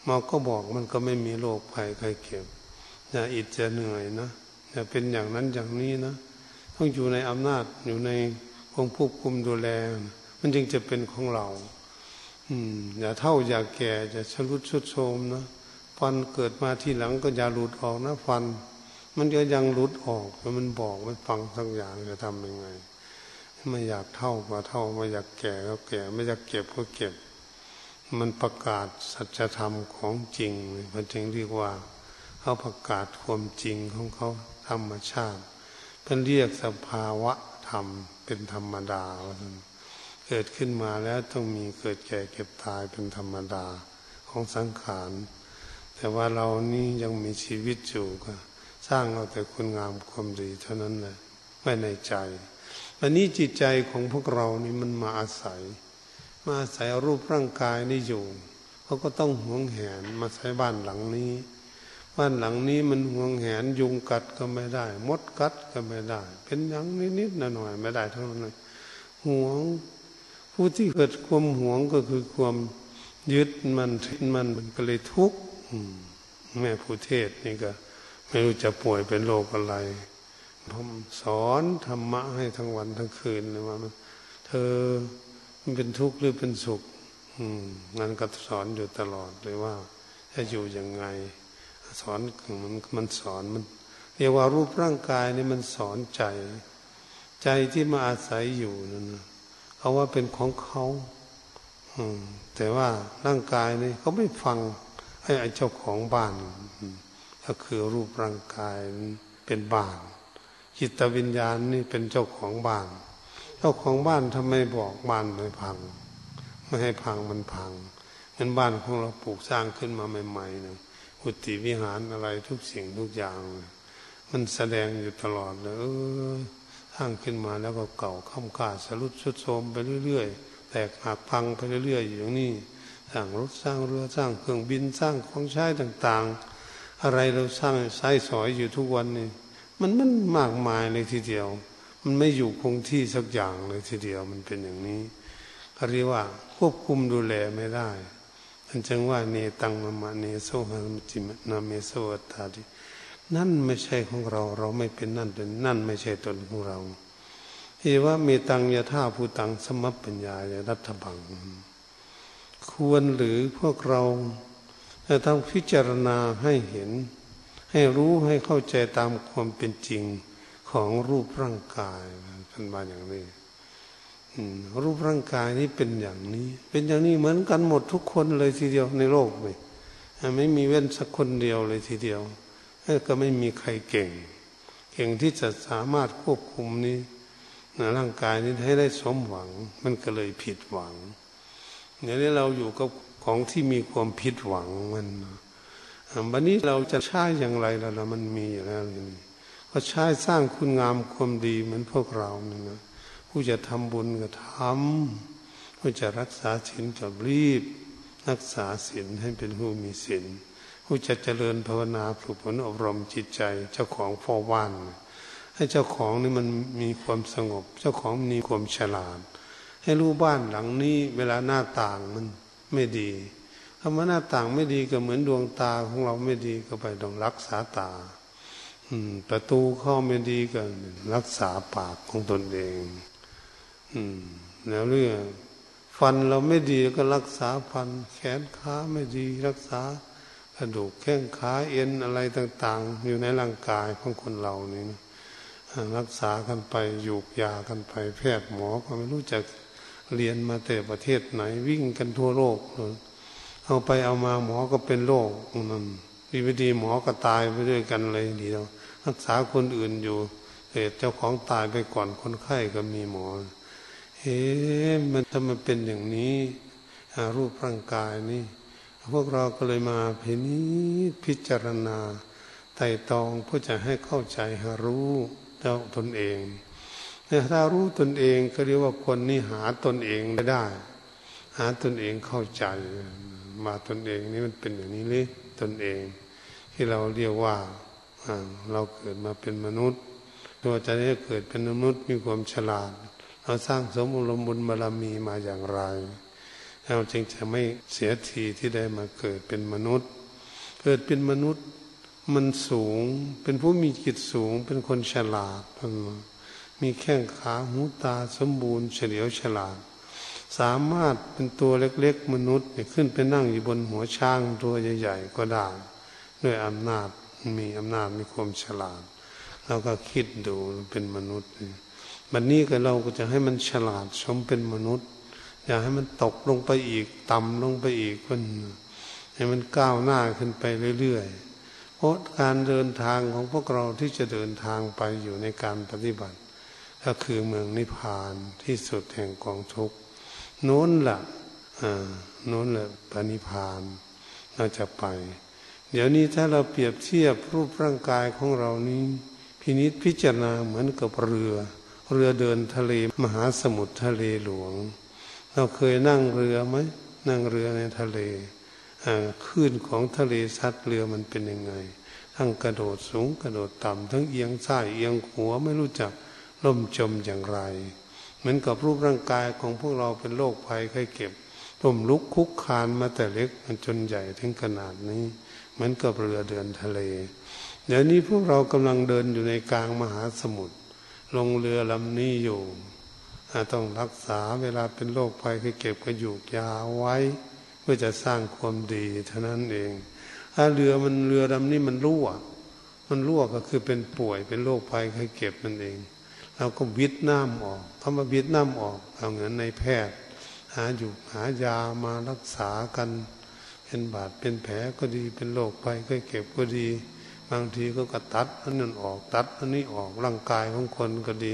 มาก็บอกมันก็ไม่มีโรคภัยไข้เก็บอย่าอิดจะเหนื่อยนะอย่าเป็นอย่างนั้นอย่างนี้นะต้องอยู่ในอำนาจอยู่ในองควบคุมดูแล มันจึงจะเป็นของเรา อืม อย่าเท่าอย่าแก่จะชรุดชุดโทมนะฟันเกิดมาที่หลังก็อย่าหลุดออกนะฟัน มันก็ยังหลุดออกแล้วมันบอกไม่ฟังสักอย่างจะทำยังไง ไม่อยากเท่าก็เท่าไม่อยากแก่ก็แก่ ไม่อยากเก็บก็เก็บ มันประกาศสัจธรรมของจริงมันจึงเรียกว่าเขาประกาศความจริงของเขาธรรมชาติเป็นเรียกสภาวะธรรมเป็นธรรมดาเกิดขึ้นมาแล้วต้องมีเกิดแก่เก็บตายเป็นธรรมดาของสังขาร แต่ว่าเรานี่ยังมีชีวิตอยู่ก็ สร้างเอาแต่คุณงามความดีเท่านั้นแหละไม่ในใจวันนี้จิตใจของพวกเรานี่มันมาอาศัย มาอาศัยรูปร่างกายนี่อยู่เขาก็ต้องหวงแหนมาใช้บ้านหลังนี้ บ้านหลังนี้มันห่วงแหนยุงกัดก็ไม่ได้ มดกัดก็ไม่ได้ เป็นอย่างนิดๆหน่อยๆไม่ได้เท่านั้นเลยห่วง ผู้ที่เกิดความห่วงก็คือความยึดมันทิ้นมันมันก็เลยทุกข์แม่ผู้เทศนี่ก็ ไม่รู้จะป่วยเป็นโรคอะไรผมสอนธรรมะให้ทั้งวันทั้งคืนเลยว่าเธอมันเป็นทุกข์หรือเป็นสุข อืมงั้นก็สอนอยู่ตลอดเลยว่า จะอยู่ยังไง สอนมันมันสอนมันเรียกว่ารูปร่างกายนี่มันสอนใจ ใจที่มาอาศัยอยู่นั่นเขาว่าเป็นของเขาอืมแต่ว่าร่างกายนี่เขาไม่ฟังให้เจ้าของบ้าน ก็คือรูปร่างกายเป็นบ้าน จิตวิญญาณนี่เป็นเจ้าของบ้าน เจ้าของบ้านทำไมบอกบ้านไม่พัง ไม่ให้พังมันพังเงินบ้านของเราปลูกสร้างขึ้นมาใหม่ๆนึงุติวิหารอะไรทุกสิ่งทุกอย่าง มันแสดงอยู่ตลอดเลยสร้างขึ้นมาแล้วก็เก่าข้ามขาดสรุดชุดโทมไปเรื่อยๆ แตกหักพังไปเรื่อยๆอย่างนี้สร้างรถสร้างเรือสร้างเครื่องบินสร้างของใช้ต่างๆ อะไรเราสร้างใช้สอยอยู่ทุกวันนี่มันมันมากมายเลยทีเดียว มันไม่อยู่คงที่สักอย่างเลยทีเดียวมันเป็นอย่างนี้เรียกว่าควบคุมดูแลไม่ได้อันจึงว่าเนตังมะมะเนโซหัมจิมนาเมโซอัตตาดินั่นไม่ใช่ของเรา เราไม่เป็นนั่นเป็นนั่นไม่ใช่ตนของเราเอว่าเมตังยะท่าภูตังสมัปปัญญายรัฐบัง ควรหรือพวกเรา จะต้องพิจารณาให้เห็น ให้รู้ให้เข้าใจตามความเป็นจริงของรูปร่างกายเป็นมาอย่างนี้รูปร่างกายนี้เป็นอย่างนี้ เป็นอย่างนี้เหมือนกันหมดทุกคนเลยทีเดียวในโลกเลยไม่มีเว้นสักคนเดียวเลยทีเดียวก็ไม่มีใครเก่ง เก่งที่จะสามารถควบคุมนี้ร่างกายนี้ให้ได้สมหวัง มันก็เลยผิดหวังอย่างนี้เราอยู่กับ ของที่มีความผิดหวังมันวันนี้เราจะใช้อย่างไรแล้วมันมีอยู่แล้วก็ใช้สร้างคุณงามความดีเหมือนพวกเรานี่นะผู้จะทำบุญก็ทำผู้จะรักษาศีลก็รีบ รักษาศีลให้เป็นผู้มีศีลผู้จะเจริญภาวนาฝึกฝนอบรมจิตใจ เจ้าของพ่อว่านให้เจ้าของนี่มันมีความสงบ เจ้าของมีความฉลาด ให้รู้บ้านหลังนี้เวลาหน้าต่างมัน ไม่ดีคำว่าหน้าต่างไม่ดีก็เหมือนดวงตาของเราไม่ดีก็ไปต้องรักษาตาประตูข้าไม่ดีก็รักษาปากของตนเอง อืม แล้วเรื่องฟันเราไม่ดีก็รักษาฟัน แขนขาไม่ดี รักษากระดูกแข้งขาเอ็นอะไรต่าง ๆ อยู่ในร่างกายของคนเรานี่นะรักษากันไปอยู่ยากันไป แพทย์หมอก็ไม่รู้จัก เรียนมาแต่ประเทศไหน วิ่งกันทั่วโลก เอาไปเอามาหมอก็เป็นโรคนั่นดีไม่ดีหมอก็ตายไปด้วยกันเลยดีแล้วรักษาคนอื่นอยู่เหตุเจ้าของตายไปก่อนคนไข้ก็มีหมอเฮ้มันทำไมเป็นอย่างนี้รูปร่างกายนี่ พวกเราก็เลยมาพินิจพิจารณาไต่ตองเพื่อจะให้เข้าใจหารู้เจ้าตนเอง ถ้ารู้ตนเองก็เรียกว่าคนนี้หาตนเองไม่ได้ หาตนเองเข้าใจ มาตนเองนี่มันเป็นอย่างนี้เลยตนเอง ที่เราเรียกว่าเราเกิดมาเป็นมนุษย์ตัวจะได้เกิดเป็นมนุษย์มีความฉลาด เราสร้างสมบุญบุญบารมีมาอย่างไรเราจึงจะไม่เสียทีที่ได้มาเกิดเป็นมนุษย์ เกิดเป็นมนุษย์มันสูง เป็นผู้มีจิตสูง เป็นคนฉลาดมี มีแข้งขาหูตาสมบูรณ์เฉลียวฉลาด สามารถเป็นตัวเล็กๆ มนุษย์ขึ้นไปนั่งอยู่บนหัวช้างตัวใหญ่ๆ ก็ได้ด้วยอำนาจมีอำนาจมีความฉลาด เราก็คิดดูเป็นมนุษย์บันนี้ก็เราก็จะให้มันฉลาดสมเป็นมนุษย์ อย่าให้มันตกลงไปอีกต่ำลงไปอีกมันให้มันก้าวหน้าขึ้นไปเรื่อยๆเพราะการเดินทางของพวกเราที่จะเดินทางไปอยู่ในการปฏิบัติ ก็คือเมืองนิพพานที่สุดแห่งกองทุกโน้นละ่ะโน้นละปณิพานเราจะไป เดี๋ยวนี้ถ้าเราเปรียบเทียบรูปร่างกายของเรานี้ พินิษพิจารณาเหมือนกับเรือ เรือเดินทะเลมหาสมุทรทะเลหลวง เราเคยนั่งเรือไหมนั่งเรือในทะเลคลื่นของทะเลซัดเรือมันเป็นยังไง ทั้งกระโดดสูงกระโดดต่ำทั้งเอียงซ้ายเอียงหัวไม่รู้จัก ล่มจมอย่างไร เหมือนกับรูปร่างกายของพวกเราเป็นโรคภัยไข้เก็บล่มลุกคุกคานมาแต่เล็กจนใหญ่ถึงขนาดนี้เหมือนกับเรือเดินทะเล เดี๋ยวนี้พวกเรากำลังเดินอยู่ในกลางมหาสมุทรลงเรือลำนี้อยู่ต้องรักษาเวลาเป็นโรคภัยคือเก็บกระยูกยาไว้ เพื่อจะสร้างความดีเท่านั้นเอง ถ้าเรือมันเรือลำนี้มันรั่ว มันรั่วก็คือเป็นป่วยเป็นโรคภัยคือเก็บมันเอง เราก็วิดน้ำออกคำว่าวิดน้ำออกเอาเงินในแพทย์ หาอยู่หายามารักษากัน เป็นบาดเป็นแผลก็ดีเป็นโรคภัยก็เก็บก็ดี บางทีก็กระตัดอันนั้นออกตัดอันนี้ออกร่างกายของคนก็ดี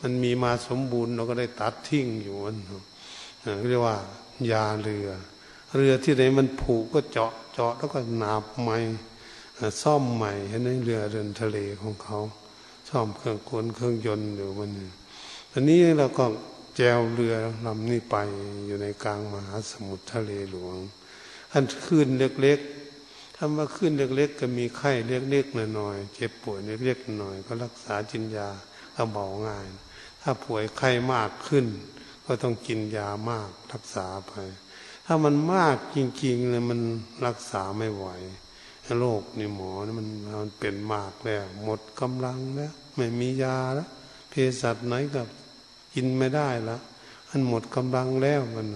มันมีมาสมบูรณ์เราก็ได้ตัดทิ้งอยู่อันเรียกว่ายาเรือ เรือที่ไหนมันผุก็เจาะเจาะแล้วก็หนาบใหม่ซ่อมใหม่เห็นเรือเดินทะเลของเขา ซ่อมเครื่องกลเครื่องยนต์อยู่มันอันนี้เราก็แจวเรือลำนี้ไปอยู่ในกลางมหาสมุทรทะเลหลวง อันขึ้นเล็กๆถ้ามาขึ้นเล็กๆ ก็มีไข้เล็กๆหน่อยๆเจ็บป่วยเล็กๆหน่อยก็รักษาจินยาก็เบาง่าย ถ้าป่วยไข้มากขึ้น ก็ต้องกินยามากรักษาไป ถ้ามันมากจริงๆเลยมันรักษาไม่ไหว โรคนี่หมอนี่มันมันเป็นมากแล้ว หมดกำลังแล้วไม่มียาแล้วเภสัชไหนกับกินไม่ได้ละมันหมดกำลังแล้วมัน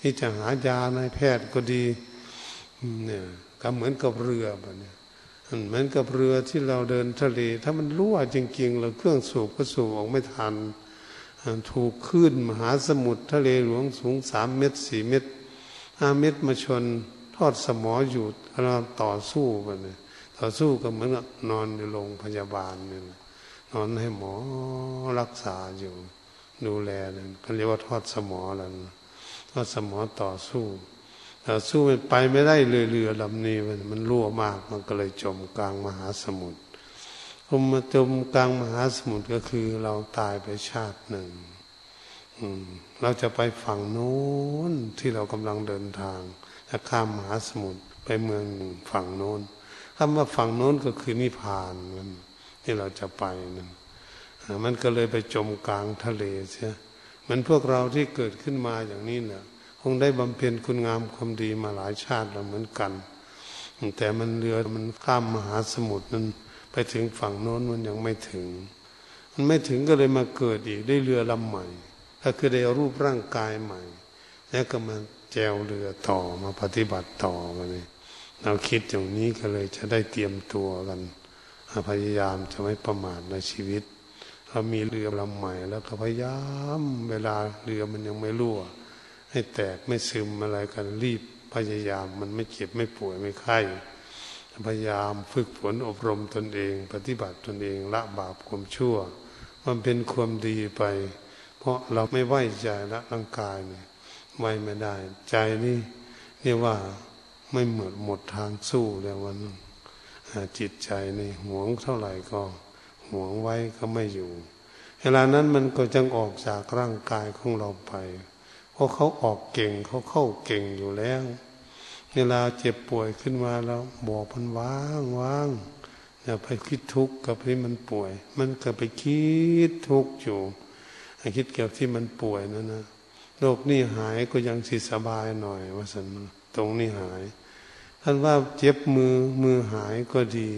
ที่จะหายาในแพทย์ก็ดีเนี่ยก็เหมือนกับเรือแบบนี้เหมือนกับเรือที่เราเดินทะเล ถ้ามันรั่วจริงๆเราเครื่องสูบก็สูบออกไม่ทัน ถูกขึ้นมหาสมุทรทะเลหลวงสูงสามเมตรสี่เมตรห้าเมตรมาชน ทอดสมออยู่เราต่อสู้กันเนี่ยต่อสู้ก็เหมือนนอนในโรงพยาบาลเนี่ยนอนให้หมอรักษาอยู่ ดูแลเลยเขาเรียกว่าทอดสมอแล้วทอดสมอต่อสู้ต่อสู้มันไปไม่ได้เลยเรือลำนี้มันมันรั่วมากมันก็เลยจมกลางมหาสมุทรพอมาจมกลางมหาสมุทรก็คือเราตายไปชาติหนึ่งเราจะไปฝั่งโน้นที่เรากำลังเดินทาง ข้ามมหาสมุทรไปเมืองฝั่งโน้นคำว่าฝั่งโน้นก็คือนิพพานมันที่เราจะไปนั่นมันก็เลยไปจมกลางทะเลเสียเหมือนพวกเราที่เกิดขึ้นมาอย่างนี้เนี่ยคงได้บำเพ็ญคุณงามความดีมาหลายชาติแล้วเหมือนกัน แต่มันเรือมันข้ามมหาสมุทรนั้นไปถึงฝั่งโน้นมันยังไม่ถึง มันไม่ถึงก็เลยมาเกิดอีกได้เรือลำใหม่ ก็คือได้รูปร่างกายใหม่ แล้วก็มา แจวเรือต่อมาปฏิบัติต่อมาเลยเราคิดอย่างนี้ก็เลยจะได้เตรียมตัวกันพยายามจะไม่ประมาทในชีวิตเรามีเรือลำใหม่ แล้วก็พยายามเวลาเรือมันยังไม่รั่ว ให้แตกไม่ซึมอะไรกันรีบพยายามมันไม่เจ็บไม่ป่วยไม่ไข้พยายามฝึกฝนอบรมตนเอง ปฏิบัติตนเองละบาปความชั่ว มันเป็นความดีไป เพราะเราไม่ไหวใจละร่างกายเนี่ย ไหวไม่ได้ ใจนี่เรียกว่าไม่หมดหมดทางสู้แล้ววันจิตใจนี่หวงเท่าไหร่ก็หวงไว้ก็ไม่อยู่ เวลานั้นมันก็จึงออกจากร่างกายของเราไป เพราะเขาออกเก่งเขาเข้าเก่งอยู่แล้ว เวลาเจ็บป่วยขึ้นมาแล้ว บอกมันว่างว่างอย่าไปคิดทุกข์กับที่มันป่วย มันก็ไปคิดทุกข์อยู่คิดเกี่ยวที่มันป่วยนั่นนะ โรคนี่หายก็ยังสิสบายหน่อยว่าสันตรงนี้หาย ท่านว่าเจ็บมือมือหายก็ดี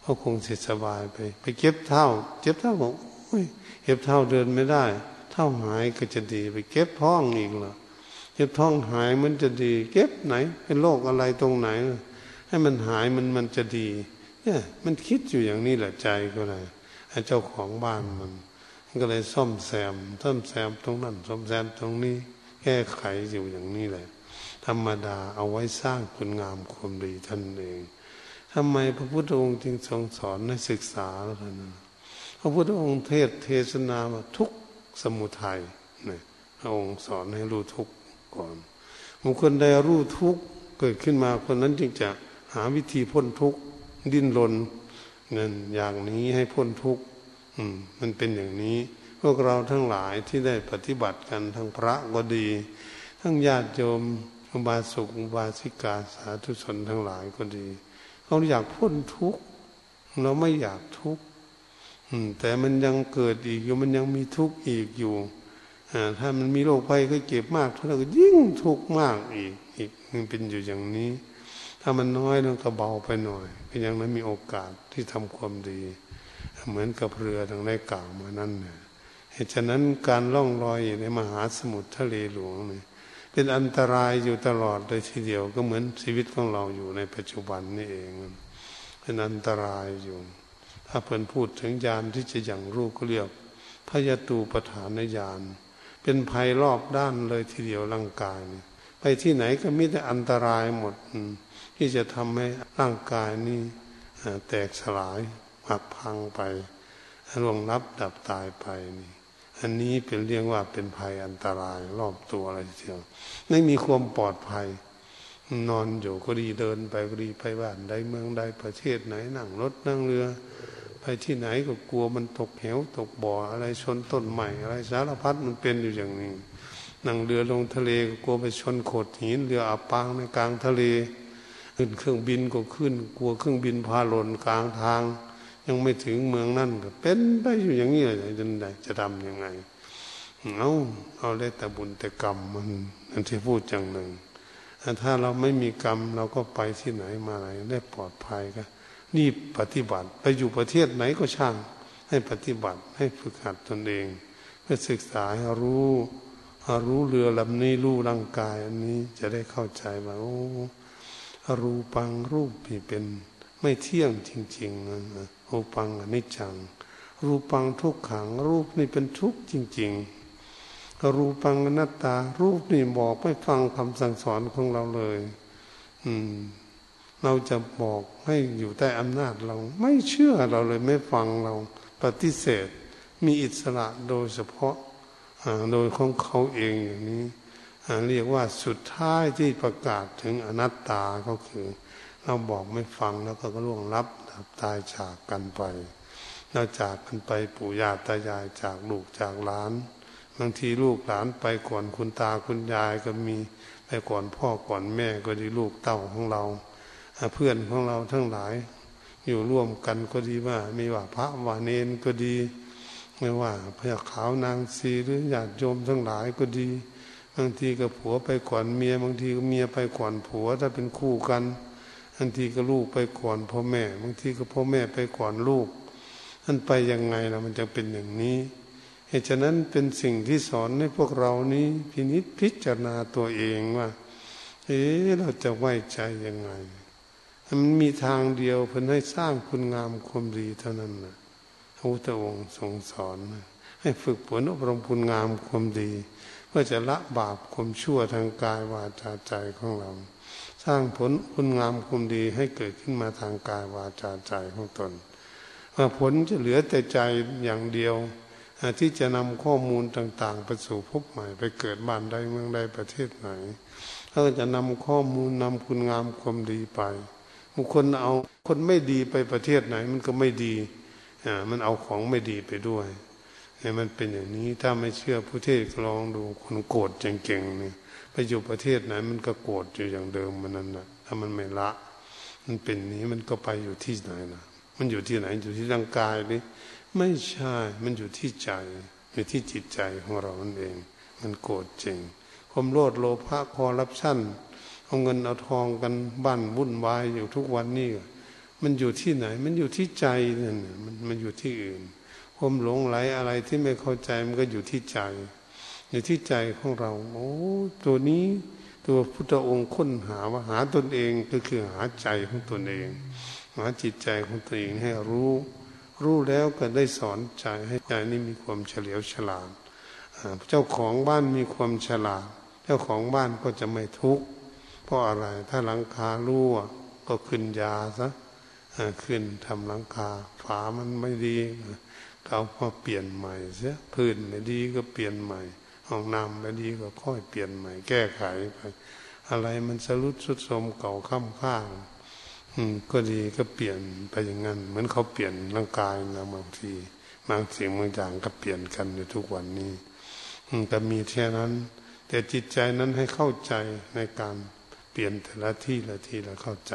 เขาคงสร็จสบายไป ไปเก็บเท้าเจ็บเท้าบอกโอ้ยเก็บเท้าเดินไม่ได้ เท้าหายก็จะดี ไปเก็บท้องอีกละเก็บท้องหายมันจะดี เก็บไหนเป็นโรคอะไรตรงไหน ให้มันหายมันมันจะดี เนี่ย มันคิดอยู่อย่างนี้แหละใจก็เลยเจ้าของบ้านมัน ก็เลยซ่อมแซมซ่อมแซมตรงนั้นซ่อมแซมตรงนี้ แก้ไขอยู่อย่างนี้แหละ ธรรมดาเอาไว้สร้างคุณงามความดีท่านเองทำไมพระพุทธองค์จึงทรงสอนให้ศึกษาแล้วนพระพุทธองค์เทศเทศนาว่าทุกสมุทัยเนี่ยพระองค์สอนให้รู้ทุกก่อนบุคคลใดรู้ทุกเกิดขึ้นมาคนนั้นจึงจะหาวิธีพ้นทุกดิ้นรนเงินอย่างนี้ให้พ้นทุก มันเป็นอย่างนี้ พวกเราทั้งหลายที่ได้ปฏิบัติกันทั้งพระก็ดี ทั้งญาติโยมอุบาสกอุบาสิกาสาธุชนทั้งหลายก็ดีเราอยากพ้นทุกข์เราไม่อยากทุกข์แต่มันยังเกิดอีกอยู่มันยังมีทุกข์อีกอยู่ถ้ามันมีโรคภัยก็เจ็บมากเท่านั้นก็ยิ่งทุกข์มากอีกอีกมันเป็นอยู่อย่างนี้ ถ้ามันน้อยเราก็เบาไปหน่อยก็นยังไม่มีโอกาสที่ทำความดี เหมือนกับเรือทางได้กล่าวมานั่นเนี่ยเหตุฉะนั้นการล่องลอยในมหาสมุทรทะเลหลวงเนี่ยเป็นอันตรายอยู่ตลอดเลยทีเดียวก็เหมือนชีวิตของเราอยู่ในปัจจุบันนี่เองเป็นอันตรายอยู่ ถ้าเพิ่นพูดถึงยานที่จะอย่างรู้ก็เรียกพยตูปฐานญาณเป็นภัยรอบด้านเลยทีเดียวร่างกายนี่ไปที่ไหนก็มีแต่อันตรายหมด ที่จะทำให้ร่างกายนี่แตกสลาย หักพังไปลวงรับดับตายไปนี่อันนี้เป็นเรียกว่าเป็นภัยอันตรายรอบตัวอะไรเทียวไม่มีความปลอดภัย นอนอยู่ก็ดีเดินไปก็ดีไปบ้านใดเมืองใดประเทศไหนนั่งรถนั่งเรือ ไปที่ไหนก็กลัวมันตกเหวตกบ่ออะไรชนต้นใหม่อะไรสารพัดมันเป็นอยู่อย่างนี้นั่งเรือลงทะเลก็กลัวไปชนโขดหินเรืออับปางในกลางทะเลขึ้นเครื่องบินก็ขึ้น กลัวเครื่องบินพาหล่นกลางทาง ยังไม่ถึงเมืองนั่นก็เป็นไปอยู่อย่างนี้เลยจะไดจะทำยังไงเอาเอาได้แต่บุญแต่กรรมมันอันที่พูดจังหนึ่งถ้าเราไม่มีกรรม เราก็ไปที่ไหนมาไหนได้ปลอดภัยก็นี่ปฏิบัติไปอยู่ประเทศไหนก็ช่าง ให้ปฏิบัติให้ฝึกหัดตนเอง เพื่อศึกษาให้รู้รู้เรือลำนี้รู้ร่างกายอันนี้จะได้เข้าใจว่าโอ้รูปังรูปที่เป็นไม่เที่ยงจริงๆนะ รูปังอนิจจัง รูปังทุกขัง รูปนี่เป็นทุกข์จริง ๆ รูปังอนัตตา รูปนี่บอกไม่ฟังคำสั่งสอนของเราเลย อืม เราจะบอกให้อยู่ใต้อำนาจเรา ไม่เชื่อเราเลยไม่ฟังเราปฏิเสธ มีอิสระโดยเฉพาะโดยของเขาเองอย่างนี้เรียกว่าสุดท้ายที่ประกาศถึงอนัตตาก็คือ เราบอกไม่ฟังแล้วก็ล่วงลับ ตายจากกันไปเราจากกันไปปู่ย่าตายายจากลูกจากหลาน บางทีลูกหลานไปก่อนคุณตาคุณยายก็มีไปก่อนพ่อก่อนแม่ก็ดีลูกเต้าของเรา เพื่อนของเราทั้งหลาย อยู่ร่วมกันก็ดีว่าไม่ว่าพระวาเนนก็ดี ไม่ว่าพระขาวนางซีหรือญาติโยมทั้งหลายก็ดีบางทีก็ผัวไปก่อนเมียบางทีก็เมียไปก่อนผัวถ้าเป็นคู่กันางทีก็ลูกไปก่อนพ่อแม่ บางทีก็พ่อแม่ไปก่อนลูกมันไปยังไงล่ะมันจะเป็นอย่างนี้ เหตุฉะนั้นเป็นสิ่งที่สอนให้พวกเรานี้พินิจพิจารณาตัวเองว่า เอ๊เราจะไว้ใจยังไง มันมีทางเดียวเพื่อให้สร้างคุณงามความดีเท่านั้นนะพระพุทธองค์ทรงสอนนะให้ฝึกฝนอบรมคุณงามความดี เพื่อจะละบาปความชั่วทางกายวาจาใจของเรา สร้างผลคุณงามความดีให้เกิดขึ้นมาทางกายวาจาใจของตนผลจะเหลือแต่ใจอย่างเดียวที่จะนำข้อมูลต่าง ๆ ไปสู่พบใหม่ ไปเกิดบ้านใดเมืองใดประเทศไหนเขาจะนำข้อมูลนำคุณงามความดีไปบางคนเอาคนไม่ดีไปประเทศไหน มันก็ไม่ดีมันเอาของไม่ดีไปด้วยเนี่ยมันเป็นอย่างนี้ถ้าไม่เชื่อผู้เทศลองดูคนโกรธเก่งๆเนี่ย ไปอยู่ประเทศไหน มันก็โกรธอยู่อย่างเดิมมันนั่นแหละถ้ามันไม่ละ มันเป็นนี้มันก็ไปอยู่ที่ไหนล่ะมันอยู่ที่ไหนอยู่ที่ร่างกายหรือไม่ใช่ มันอยู่ที่ใจอยู่ที่จิตใจของเรานั่นเอง มันโกรธจริงความโลดโลภะคอรับชั่นเอาเงินเอาทองกันบ้านวุ่นวายอยู่ทุกวันนี้มันอยู่ที่ไหน มันอยู่ที่ใจนั่นมันมันอยู่ที่อื่นความหลงไหลอะไรที่ไม่เข้าใจมันก็อยู่ที่ใจ อยู่ที่ใจของเรา โอ้ตัวนี้ตัวพุทธองค์ค้นหาว่าหาตนเองก็คือหาใจของตนเอง หาจิตใจของตัวเองให้รู้ รู้แล้วก็ได้สอนใจให้ใจนี้มีความเฉลียวฉลาดเจ้าของบ้านมีความฉลาด เจ้าของบ้านก็จะไม่ทุกข์เพราะอะไรถ้าหลังคารั่วก็ขึ้นยาซะขึ้นทำหลังคาฝามันไม่ดีเขาพอเปลี่ยนใหม่เสียพื้นไม่ดีก็เปลี่ยนใหม่ ห้องน้ำไม่ดีก็ค่อยเปลี่ยนใหม่แก้ไขไป อะไรมันสรุดสุดสมเก่าข้ามข้างก็ดีก็เปลี่ยนไปอย่างนั้น เหมือนเขาเปลี่ยนร่างกายนะบางทีบางสิ่งบางอย่างก็เปลี่ยนกันอยู่ทุกวันนี้แต่มีแค่นั้น แต่จิตใจนั้นให้เข้าใจในการเปลี่ยนแต่ละที่ละที่ละเข้าใจ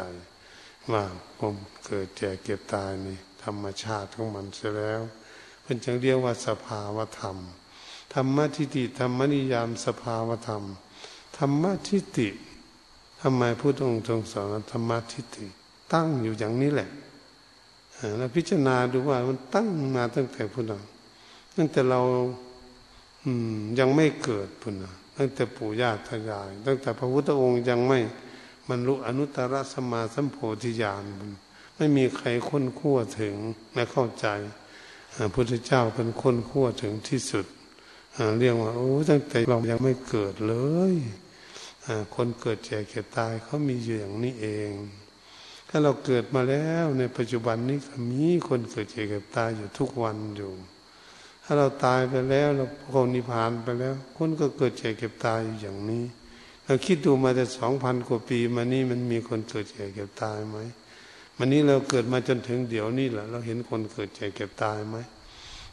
ว่าผมเกิดแก่เก็บตายนี่ธรรมชาติของมันเสียแล้วเป็นจึงเรียกว่าสภาวธรรม ธรรมทิฏฐิธรรมนิยามสภาวธรรม ธรรมทิฏฐิทำไมพุทธองค์ทรงสอนธรรมทิฏฐิตั้งอยู่อย่างนี้แหละแล้วพิจารณาดูว่ามันตั้งมาตั้งแต่พุทธตั้งแต่เราอืยังไม่เกิดพุทธตั้งแต่ปู่ย่าตายาย ตั้งแต่พระพุทธองค์ยังไม่บรรลุอนุตตรสมาสัมโพธิญาณไม่มีใครค้นคั่วถึงและเข้าใจพระพุทธเจ้าเป็นค้นคั่วถึงที่สุด เรียกว่าโอ้ตั้งแต่เรายังไม่เกิดเลยคนเกิดแก่เก็บตายเขามีอยู่อย่างนี้เอง ถ้าเราเกิดมาแล้วในปัจจุบันนี้ก็มีคนเกิดเจ็บเก็บตายอยู่ทุกวันอยู่ ถ้าเราตายไปแล้วเราพอนิพพานไปแล้ว คนก็เกิดเจ็บเก็บตายอยู่อย่างนี้เราคิดดูมาแต่สองพันกว่าปีมานี้มันมีคนเกิดเจ็บเก็บตายไหมวันนี้เราเกิดมาจนถึงเดี๋ยวนี้แหละเราเห็นคนเกิดเจ็บเก็บตายไหม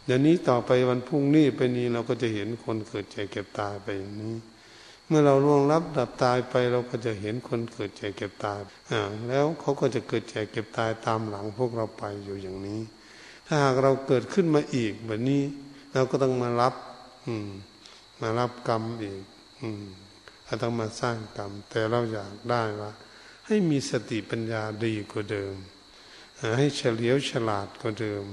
เดี๋ยวนี้ต่อไปวันพรุ่งนี้ไปนี้เราก็จะเห็นคนเกิดเจ็บเก็บตายไปอย่างนี้ เมื่อเราล่วงลับดับตายไปเราก็จะเห็นคนเกิดแก่เก็บตายอ่าแล้วเขาก็จะเกิดแก่เก็บตายตามหลังพวกเราไปอยู่อย่างนี้ ถ้าหากเราเกิดขึ้นมาอีกแบบนี้ เราก็ต้องมารับ อืม มารับกรรมอีก อืมเราต้องมาสร้างกรรม แต่เราอยากได้ว่า ให้มีสติปัญญาดีกว่าเดิมให้เฉลียวฉลาดกว่าเดิม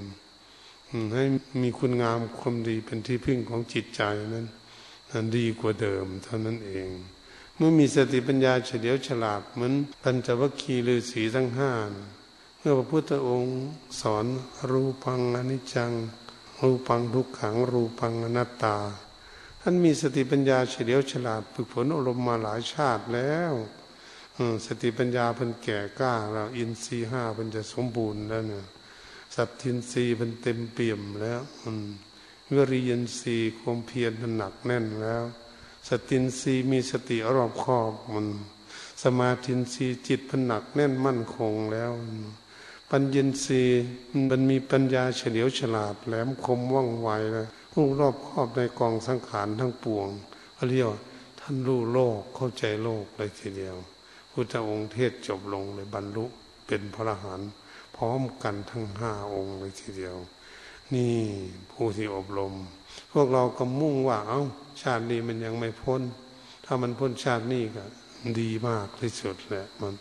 ให้มีคุณงามความดีเป็นที่พึ่งของจิตใจนั้นนั้นดีกว่าเดิมเท่านั้นเอง เมื่อมีสติปัญญาเฉลียวฉลาดเหมือนปัญจวัคคีย์ฤาษีทั้งห้าเมื่อพระพุทธองค์สอนรูปังอนิจจัง รูปังทุกขัง รูปังอนัตตาท่านมีสติปัญญาเฉลียวฉลาดฝึกฝนอารมณ์มาหลายชาติแล้วสติปัญญาเพิ่นแก่กล้าแล้วอินทรีห้าเพิ่นจะสมบูรณ์แล้วเนี่ย สัตทินรีย์เพิ่นเต็มเปี่ยมแล้วมวิริยินรีความเพียรมันหนักแน่นแล้ว สตินรีมีสติรอบคอบมัน สมาธินรีจิตผนักแน่นมั่นคงแล้ว ปัญญินรีมันมีปัญญาเฉลียวฉลาดแหลมคมว่องไวเลยผู้รอบคอบในกองสังขารทั้งปวงเขาเรียกท่านรู้โลกเข้าใจโลกเลยทีเดียวพุทธองค์เทศจบลงเลยบรรลุเป็นพระอรหันต์ ร้อมกันทั้งห้าองค์เลยทีเดียว นี่ผู้ที่อบรม พวกเราก็มุ่งว่าเอา้า ชาตินี้มันยังไม่พ้น ถ้ามันพ้นชาตินี้ก็ดีมากที่สุดแหละมัน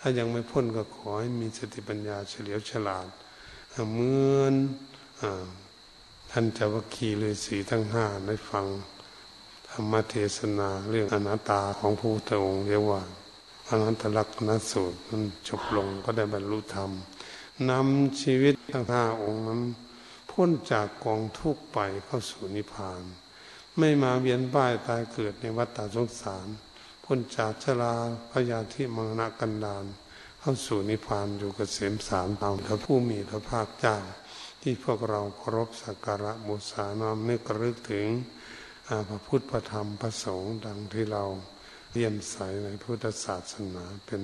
ถ้ายังไม่พ้นก็ขอให้มีสติปัญญาเฉลียวฉลาดเหมือนท่านเจ้าวคีเลยสีทั้งห้าได้ฟังธรรมเทศนาเรื่องอนัตตาของผู้ทองเรียกว่าอนันตลักษณสูตรมันจบลงก็ได้บรรลุธรรม นำชีวิตทั้งห้าองค์นั้นพ้นจากกองทุกข์ไปเข้าสู่นิพพาน ไม่มาเวียนว่ายตายเกิดในวัฏฏสงสาร พ้นจากชราพยาธิมรณะกันดานเข้าสู่นิพพานอยู่กเกษมสารตามพระผู้มีพระภาคเจ้า ที่พวกเราเคารพสักการะบูชานามนึกระลึกถึงพระพุทธพระธรรมพระสงฆ์ดังที่เราเรียนใสในพุทธศาสนาเป็น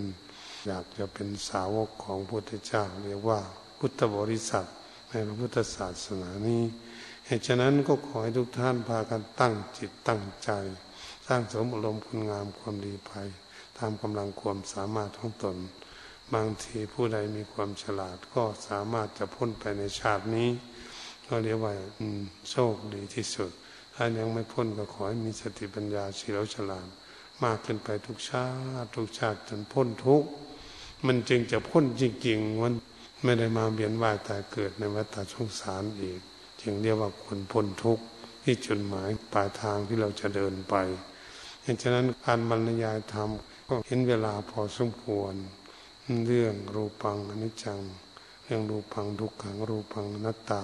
อยากจะเป็นสาวกของพระพุทธเจ้า เรียกว่าพุทธบริษัทในพระพุทธศาสนานี้เหตุฉะนั้นก็ขอให้ทุกท่านพากันตั้งจิตตั้งใจ สร้างสมอารมณ์คุณงามความดีไปตามกำลังความสามารถของตน บางทีผู้ใดมีความฉลาดก็สามารถจะพ้นไปในชาตินี้ ก็เรียกว่าโชคดีที่สุด ถ้ายังไม่พ้นก็ขอให้มีสติปัญญาเฉลียวฉลาด มากขึ้นไปทุกชาติทุกชาติจนพ้นทุกข์ มันจึงจะพ้นจริงๆมันไม่ได้มาเบียนว่ายตายเกิดในวัฏสงสารอีก จึงเรียกว่าคนพ้นทุกข์ที่จุดหมายปลายทางที่เราจะเดินไปดังนั้นการบรรยายธรรมก็เห็นเวลาพอสมควร เรื่องรูปังอนิจจัง เรื่องรูปังทุกขังรูปังนัตตา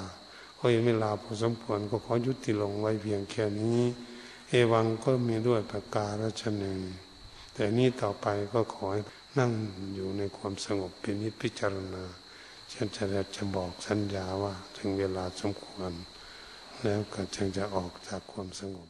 ก็เห็นเวลาพอสมควรก็ขอยุติลงไว้เพียงแค่นี้ เอวังก็มีด้วยประการฉหนึ่งแต่นี้ต่อไปก็ขอให้ นั่งอยู่ในความสงบเป็นนิพพิจารณาฉันจะจะบอกสัญญาว่าถึงเวลาสมควร แล้วก็จึงจะออกจากความสงบ